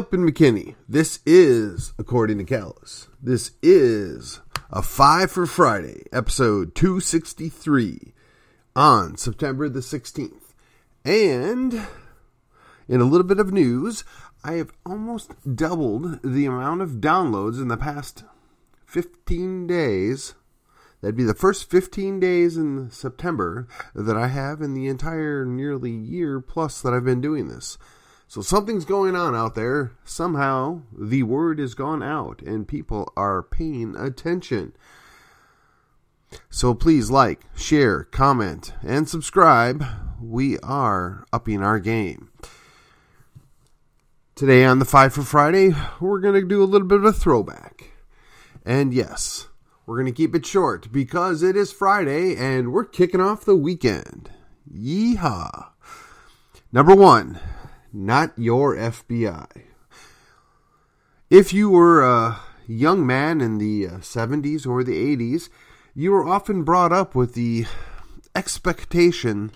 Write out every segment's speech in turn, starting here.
Up in McKinney. This is, according to Callus, this is a Five for Friday, episode 263 on September the 16th. And in a little bit of news, I have almost doubled the amount of downloads in the past 15 days. That'd be the first 15 days in September that I have in the entire nearly year plus that I've been doing this. So something's going on out there. Somehow the word has gone out and people are paying attention. So please like, share, comment, and subscribe. We are upping our game. Today on the Five for Friday, we're going to do a little bit of a throwback. And yes, we're going to keep it short because it is Friday and we're kicking off the weekend. Yeehaw. Number one, not your FBI. If you were a young man in the 70s or the 80s, you were often brought up with the expectation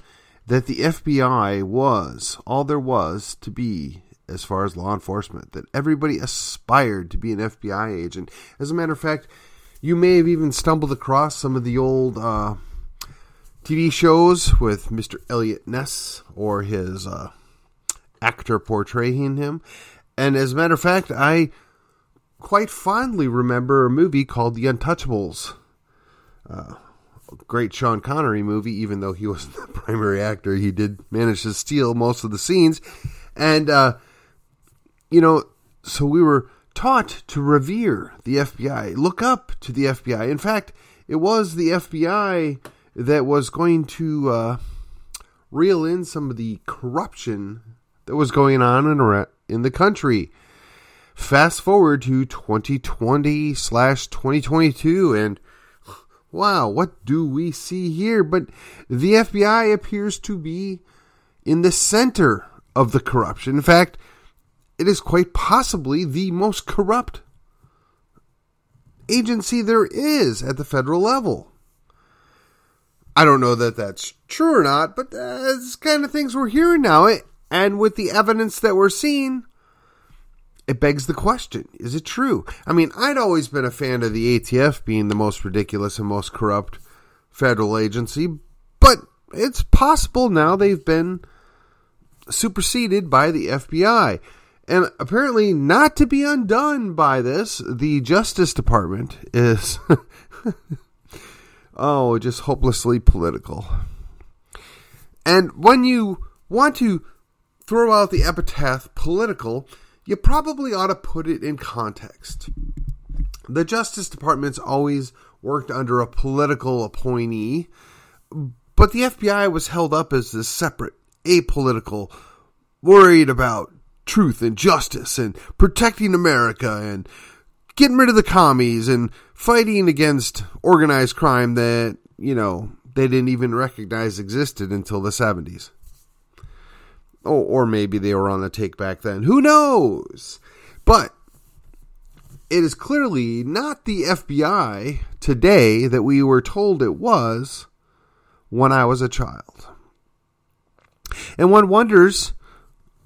that the FBI was all there was to be as far as law enforcement, that everybody aspired to be an FBI agent. As a matter of fact, you may have even stumbled across some of the old uh, TV shows with Mr. Eliot Ness or his uh, actor portraying him. And as a matter of fact, I quite fondly remember a movie called The Untouchables. Uh, great Sean Connery movie, even though he wasn't the primary actor, he did manage to steal most of the scenes. And, uh, you know, so we were taught to revere the FBI, look up to the FBI. In fact, it was the FBI that was going to uh, reel in some of the corruption that was going on in, in the country. Fast forward to 2020 slash 2022, and wow, what do we see here? But the FBI appears to be in the center of the corruption. In fact, it is quite possibly the most corrupt agency there is at the federal level. I don't know that that's true or not, but uh, that's kind of things we're hearing now. And with the evidence that we're seeing, it begs the question is it true? I mean, I'd always been a fan of the ATF being the most ridiculous and most corrupt federal agency, but it's possible now they've been superseded by the FBI. And apparently, not to be undone by this, the Justice Department is, oh, just hopelessly political. And when you want to throw out the epithet political, you probably ought to put it in context. The Justice Department's always worked under a political appointee, but the FBI was held up as this separate, apolitical, worried about truth and justice and protecting America and getting rid of the commies and fighting against organized crime that, you know, they didn't even recognize existed until the 70s. Oh, or maybe they were on the take back then. Who knows? But it is clearly not the FBI today that we were told it was when I was a child. And one wonders,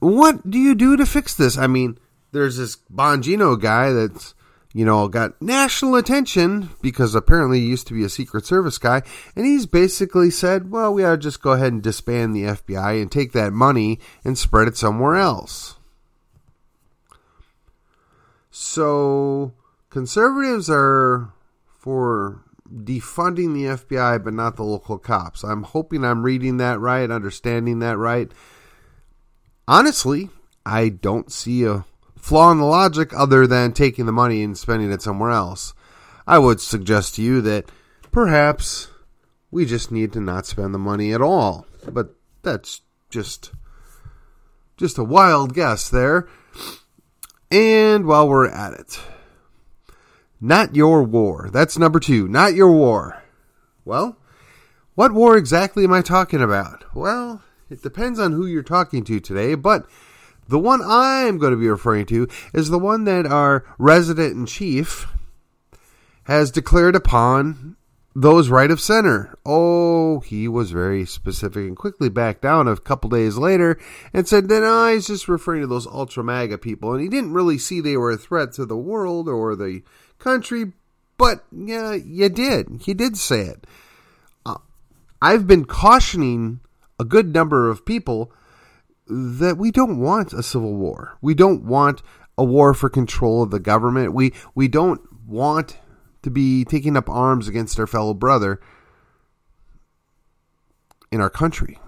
what do you do to fix this? I mean, there's this Bongino guy that's you know, got national attention because apparently he used to be a Secret Service guy. And he's basically said, well, we ought to just go ahead and disband the FBI and take that money and spread it somewhere else. So conservatives are for defunding the FBI, but not the local cops. I'm hoping I'm reading that right, understanding that right. Honestly, I don't see a flaw in the logic other than taking the money and spending it somewhere else. I would suggest to you that perhaps we just need to not spend the money at all. But that's just just a wild guess there. And while we're at it, not your war. That's number 2. Not your war. Well, what war exactly am I talking about? Well, it depends on who you're talking to today, but the one I'm going to be referring to is the one that our resident in chief has declared upon those right of center. Oh, he was very specific and quickly backed down a couple days later and said that oh, he's just referring to those ultra MAGA people. And he didn't really see they were a threat to the world or the country, but yeah, you did. He did say it. Uh, I've been cautioning a good number of people that we don't want a civil war. We don't want a war for control of the government. We we don't want to be taking up arms against our fellow brother in our country.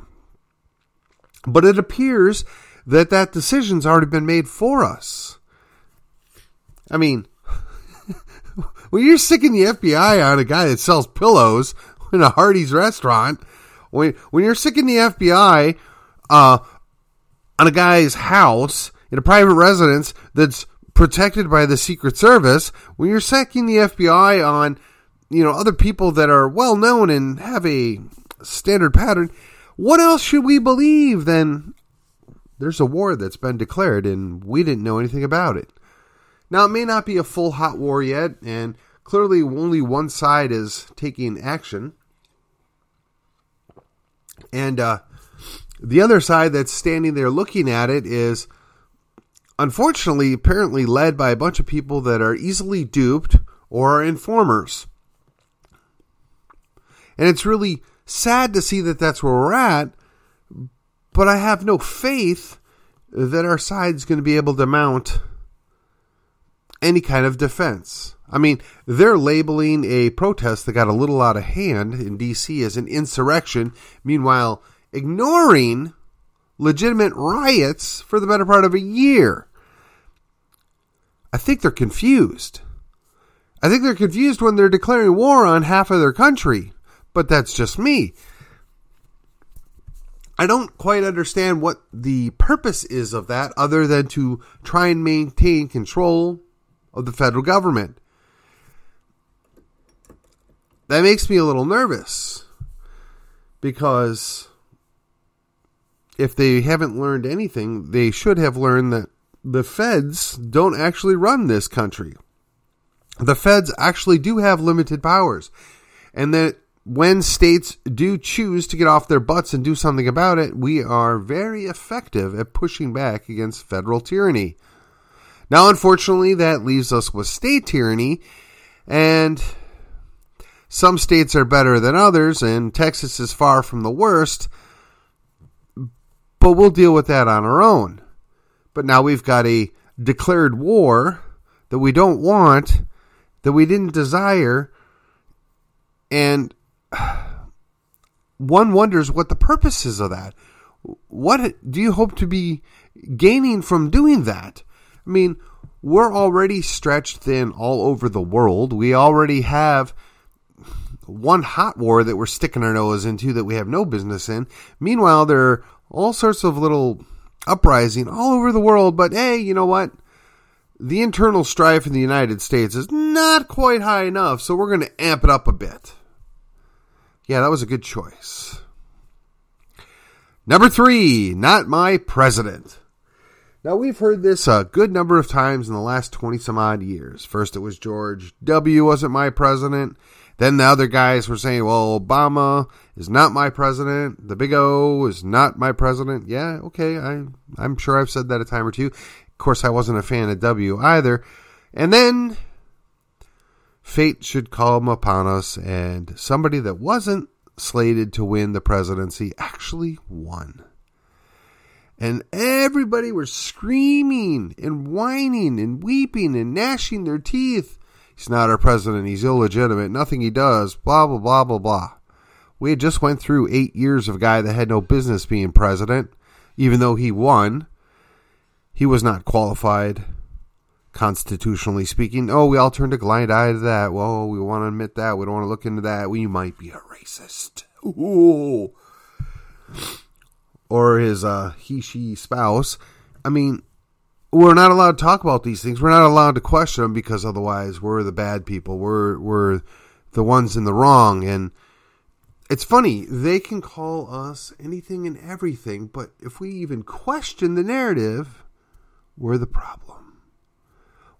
But it appears that that decision's already been made for us. I mean, when you're sicking the FBI on a guy that sells pillows in a Hardee's restaurant, when when you're sicking the FBI uh, on a guy's house in a private residence that's protected by the Secret Service, when you're sacking the FBI on, you know, other people that are well known and have a standard pattern, what else should we believe than there's a war that's been declared and we didn't know anything about it? Now, it may not be a full hot war yet, and clearly only one side is taking action. And uh, the other side that's standing there looking at it is unfortunately, apparently led by a bunch of people that are easily duped or are informers. And it's really sad to see that that's where we're at, but I have no faith that our side's going to be able to mount any kind of defense. I mean, they're labeling a protest that got a little out of hand in D.C. as an insurrection, meanwhile, ignoring legitimate riots for the better part of a year. I think they're confused. I think they're confused when they're declaring war on half of their country, but that's just me. I don't quite understand what the purpose is of that other than to try and maintain control of the federal government. That makes me a little nervous because if they haven't learned anything, they should have learned that the feds don't actually run this country. The feds actually do have limited powers. And that when states do choose to get off their butts and do something about it, we are very effective at pushing back against federal tyranny. Now, unfortunately, that leaves us with state tyranny, and some states are better than others, and Texas is far from the worst, but we'll deal with that on our own. But now we've got a declared war that we don't want, that we didn't desire, and one wonders what the purpose is of that. What do you hope to be gaining from doing that? I mean, we're already stretched thin all over the world. We already have one hot war that we're sticking our nose into that we have no business in. Meanwhile, there are all sorts of little uprising all over the world, but hey, you know what? The internal strife in the United States is not quite high enough, so we're going to amp it up a bit. Yeah, that was a good choice. Number three, not my president. Now, we've heard this a good number of times in the last 20 some odd years. First, it was George W. wasn't my president. Then the other guys were saying, well, Obama is not my president. The big O is not my president. Yeah, okay. I, I'm sure I've said that a time or two. Of course, I wasn't a fan of W either. And then fate should come upon us, and somebody that wasn't slated to win the presidency actually won. And everybody was screaming and whining and weeping and gnashing their teeth He's not our president. He's illegitimate. Nothing he does. Blah, blah, blah, blah, blah. We had just went through eight years of a guy that had no business being president, even though he won. He was not qualified, constitutionally speaking. Oh, we all turned a blind eye to that. Well, we want to admit that. We don't want to look into that. We might be a racist. Ooh. Or his uh, he, she spouse. I mean, we're not allowed to talk about these things. We're not allowed to question them because otherwise we're the bad people. We're we're the ones in the wrong. And it's funny they can call us anything and everything, but if we even question the narrative, we're the problem.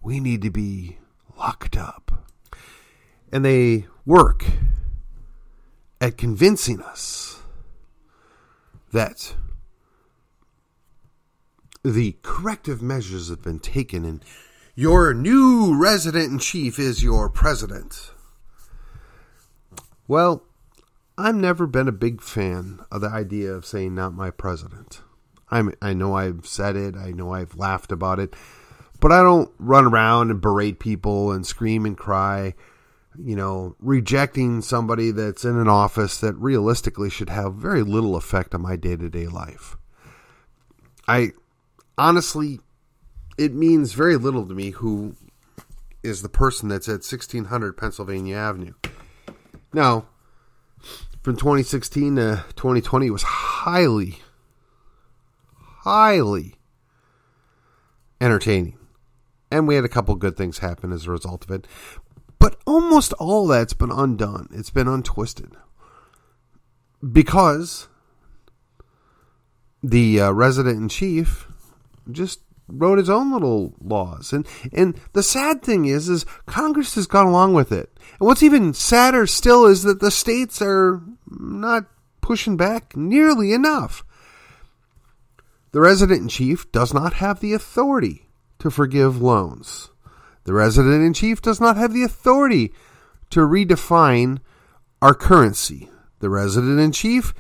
We need to be locked up. And they work at convincing us that the corrective measures have been taken and your new resident in chief is your president. Well, I've never been a big fan of the idea of saying not my president. I'm, I know I've said it, I know I've laughed about it, but I don't run around and berate people and scream and cry, you know, rejecting somebody that's in an office that realistically should have very little effect on my day to day life. I honestly, it means very little to me who is the person that's at 1600 Pennsylvania Avenue. Now, from 2016 to 2020 was highly, highly entertaining. And we had a couple good things happen as a result of it. But almost all that's been undone. It's been untwisted. Because the uh, resident in chief just wrote his own little laws. And and the sad thing is is Congress has gone along with it. And what's even sadder still is that the states are not pushing back nearly enough. The resident in chief does not have the authority to forgive loans. The resident in chief does not have the authority to redefine our currency. The resident in chief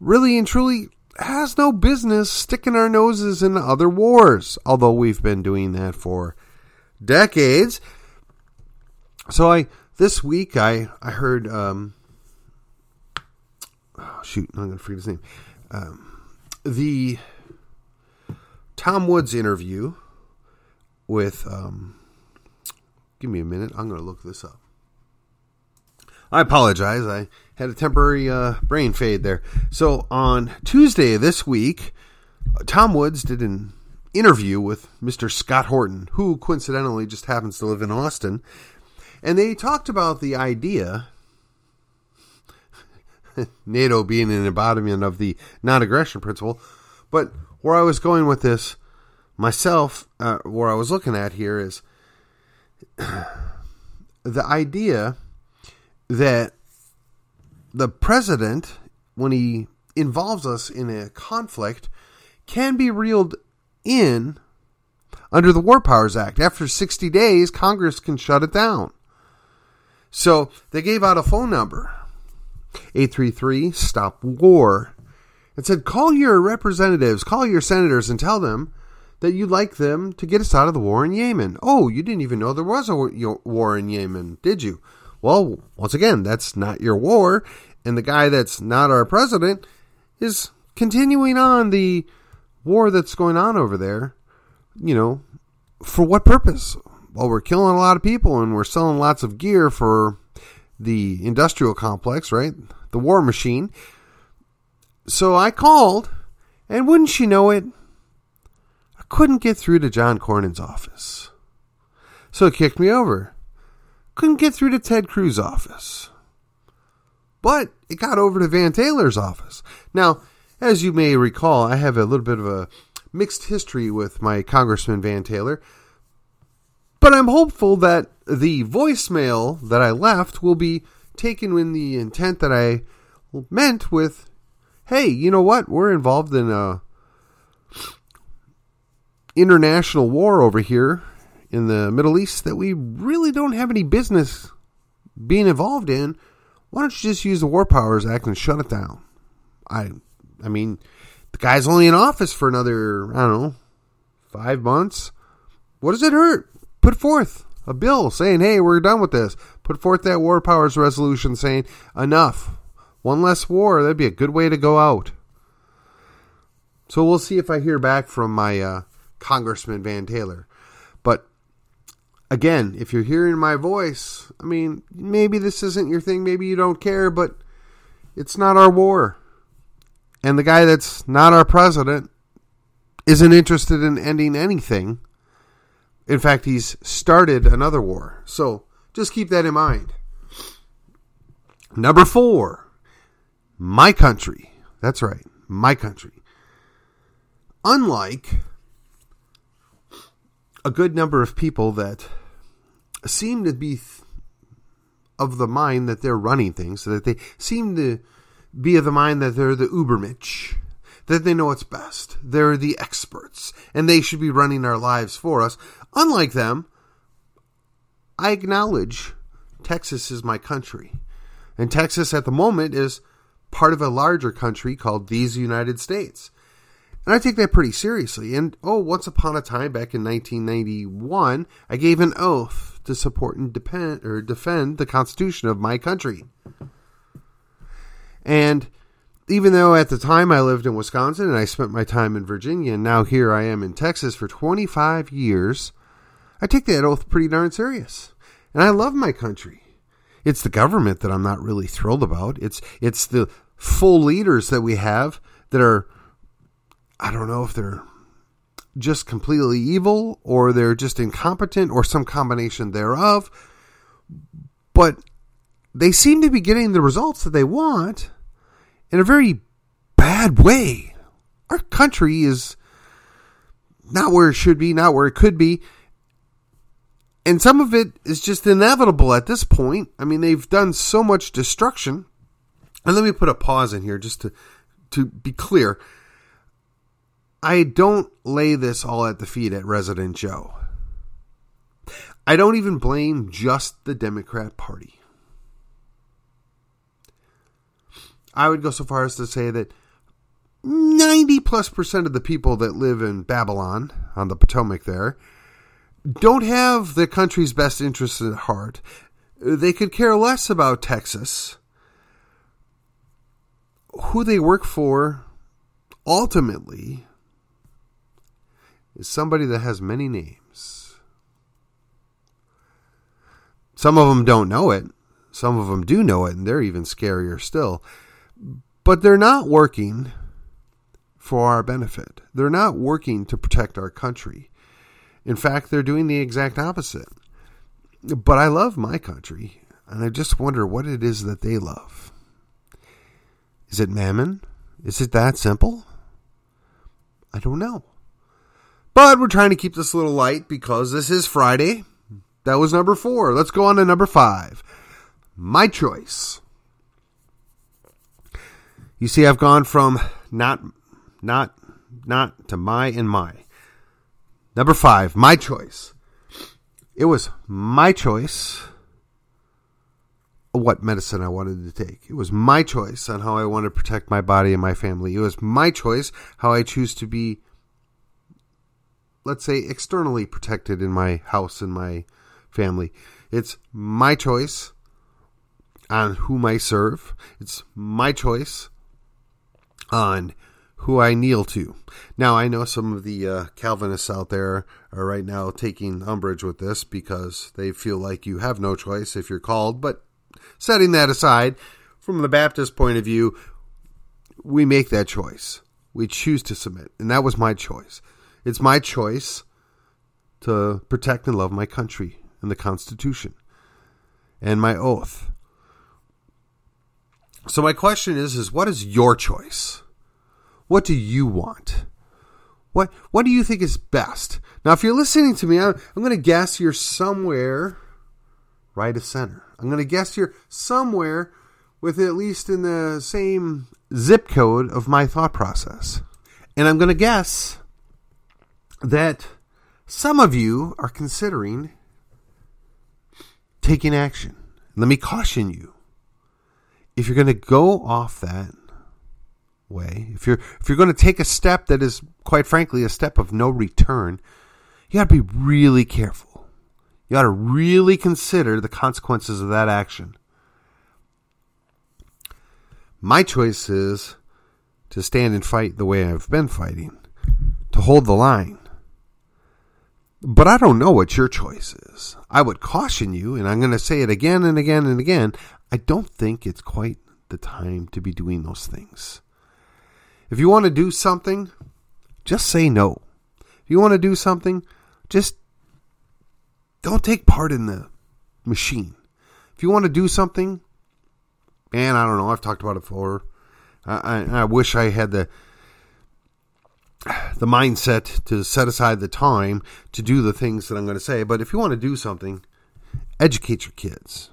really and truly has no business sticking our noses in other wars, although we've been doing that for decades. So I this week I I heard um oh, shoot I'm gonna forget his name um, the Tom Woods interview with um give me a minute I'm gonna look this up. I apologize. I had a temporary uh, brain fade there. So on Tuesday this week, Tom Woods did an interview with Mr. Scott Horton, who coincidentally just happens to live in Austin. And they talked about the idea, NATO being an embodiment of the non aggression principle. But where I was going with this myself, uh, where I was looking at here is the idea that the president, when he involves us in a conflict, can be reeled in under the War Powers Act. After 60 days, Congress can shut it down. So they gave out a phone number 833 Stop War and said, Call your representatives, call your senators, and tell them that you'd like them to get us out of the war in Yemen. Oh, you didn't even know there was a war in Yemen, did you? Well, once again, that's not your war. And the guy that's not our president is continuing on the war that's going on over there. You know, for what purpose? Well, we're killing a lot of people and we're selling lots of gear for the industrial complex, right? The war machine. So I called, and wouldn't you know it, I couldn't get through to John Cornyn's office. So it kicked me over couldn't get through to Ted Cruz's office. But it got over to Van Taylor's office. Now, as you may recall, I have a little bit of a mixed history with my Congressman Van Taylor. But I'm hopeful that the voicemail that I left will be taken in the intent that I meant with, hey, you know what? We're involved in a international war over here in the Middle East that we really don't have any business being involved in, why don't you just use the War Powers Act and shut it down? I, I mean, the guy's only in office for another, I don't know, five months. What does it hurt? Put forth a bill saying, hey, we're done with this. Put forth that War Powers resolution saying, enough. One less war. That'd be a good way to go out. So we'll see if I hear back from my uh, Congressman Van Taylor. Again, if you're hearing my voice, I mean, maybe this isn't your thing, maybe you don't care, but it's not our war. And the guy that's not our president isn't interested in ending anything. In fact, he's started another war. So just keep that in mind. Number four, my country. That's right, my country. Unlike a good number of people that seem to be of the mind that they're running things, that they seem to be of the mind that they're the Ubermensch, that they know what's best. They're the experts, and they should be running our lives for us. Unlike them, I acknowledge Texas is my country. And Texas at the moment is part of a larger country called these United States. And I take that pretty seriously. And oh, once upon a time back in 1991, I gave an oath to support and depend, or defend the Constitution of my country. And even though at the time I lived in Wisconsin and I spent my time in Virginia, and now here I am in Texas for 25 years, I take that oath pretty darn serious. And I love my country. It's the government that I'm not really thrilled about. It's it's the full leaders that we have that are I don't know if they're just completely evil or they're just incompetent or some combination thereof. But they seem to be getting the results that they want in a very bad way. Our country is not where it should be, not where it could be and some of it is just inevitable at this point. I mean, they've done so much destruction. And let me put a pause in here just to to be clear. I don't lay this all at the feet at Resident Joe. I don't even blame just the Democrat Party. I would go so far as to say that 90 plus percent of the people that live in Babylon on the Potomac there don't have the country's best interests at heart. They could care less about Texas. Who they work for ultimately is somebody that has many names. Some of them don't know it. Some of them do know it, and they're even scarier still. But they're not working for our benefit. They're not working to protect our country. In fact, they're doing the exact opposite. But I love my country, and I just wonder what it is that they love. Is it mammon? Is it that simple? I don't know. But we're trying to keep this a little light because this is Friday. That was number four. Let's go on to number five. My choice. You see, I've gone from not, not, not to my and my. Number five, my choice. It was my choice what medicine I wanted to take. It was my choice on how I want to protect my body and my family. It was my choice how I choose to be, let's say, externally protected in my house and my family. It's my choice on whom I serve. It's my choice on who I kneel to. Now, I know some of the uh, Calvinists out there are right now taking umbrage with this because they feel like you have no choice if you're called. But setting that aside, from the Baptist point of view, we make that choice. We choose to submit. And that was my choice. It's my choice to protect and love my country and the Constitution and my oath. So my question is is what is your choice? What do you want? What what do you think is best? Now, if you're listening to me, I'm, I'm going to guess you're somewhere right of center. I'm going to guess you're somewhere with at least in the same zip code of my thought process. And I'm going to guess that some of you are considering taking action. Let me caution you. If you're going to go off that way. If you're if you're going to take a step that is quite frankly a step of no return, you got to be really careful. You got to really consider the consequences of that action. My choice is to stand and fight the way I've been fighting, to hold the line. But I don't know what your choice is. I would caution you, and I'm going to say it again and again and again. I don't think it's quite the time to be doing those things. If you want to do something, just say no. If you want to do something, just don't take part in the machine. If you want to do something, man, I don't know. I've talked about it before. I, I, I wish I had the the mindset to set aside the time to do the things that I'm going to say. But if you want to do something, educate your kids,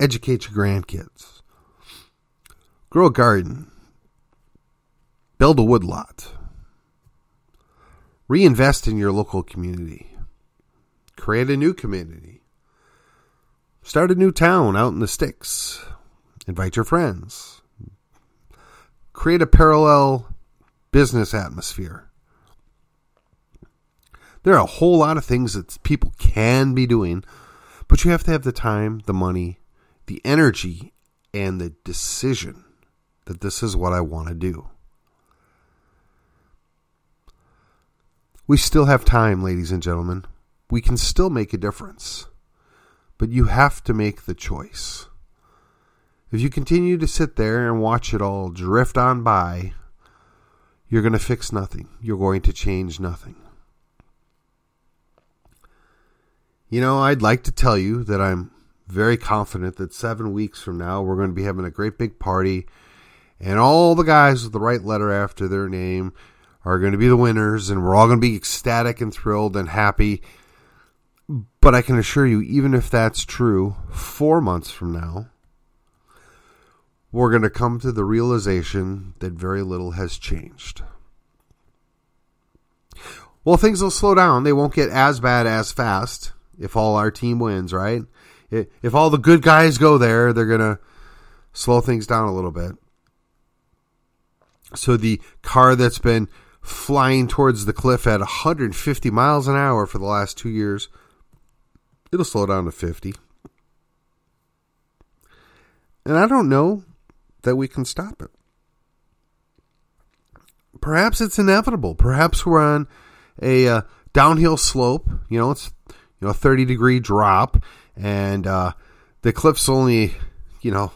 Educate your grandkids. Grow a garden. Build a woodlot. Reinvest in your local community. Create a new community. Start a new town out in the sticks. Invite your friends. Create a parallel business atmosphere. There are a whole lot of things that people can be doing, but you have to have the time, the money, the energy, and the decision that this is what I want to do. We still have time, ladies and gentlemen. We can still make a difference. But you have to make the choice. If you continue to sit there and watch it all drift on by, you're going to fix nothing. You're going to change nothing. You know, I'd like to tell you that I'm very confident that seven weeks from now we're going to be having a great big party, and all the guys with the right letter after their name are going to be the winners, and we're all going to be ecstatic and thrilled and happy. But I can assure you, even if that's true, four months from now, we're going to come to the realization that very little has changed. Well, things will slow down. They won't get as bad as fast if all our team wins, right? If all the good guys go there, they're going to slow things down a little bit. So the car that's been flying towards the cliff at 150 miles an hour for the last two years, it'll slow down to 50. And I don't know that we can stop it. Perhaps it's inevitable. Perhaps we're on a uh, downhill slope. You know, it's you know, 30 degree drop, and uh, the cliff's only, you know,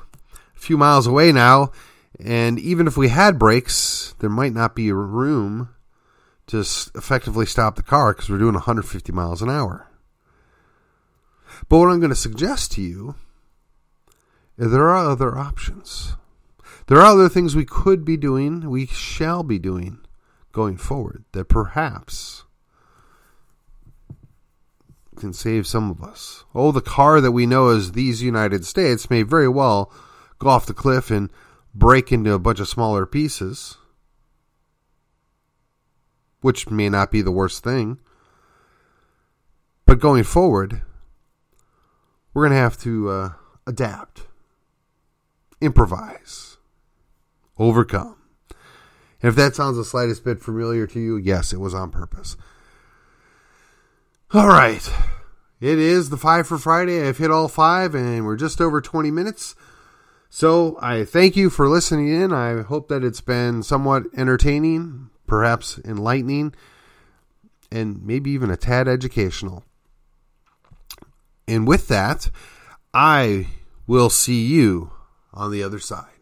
a few miles away now. And even if we had brakes, there might not be room to effectively stop the car because we're doing 150 miles an hour. But what I'm going to suggest to you is there are other options. There are other things we could be doing, we shall be doing going forward that perhaps can save some of us. Oh, the car that we know as these United States may very well go off the cliff and break into a bunch of smaller pieces, which may not be the worst thing. But going forward, we're going to have to uh, adapt, improvise, overcome. If that sounds the slightest bit familiar to you, yes, it was on purpose. All right. It is the five for Friday. I've hit all five and we're just over 20 minutes. So I thank you for listening in. I hope that it's been somewhat entertaining, perhaps enlightening, and maybe even a tad educational. And with that, I will see you on the other side.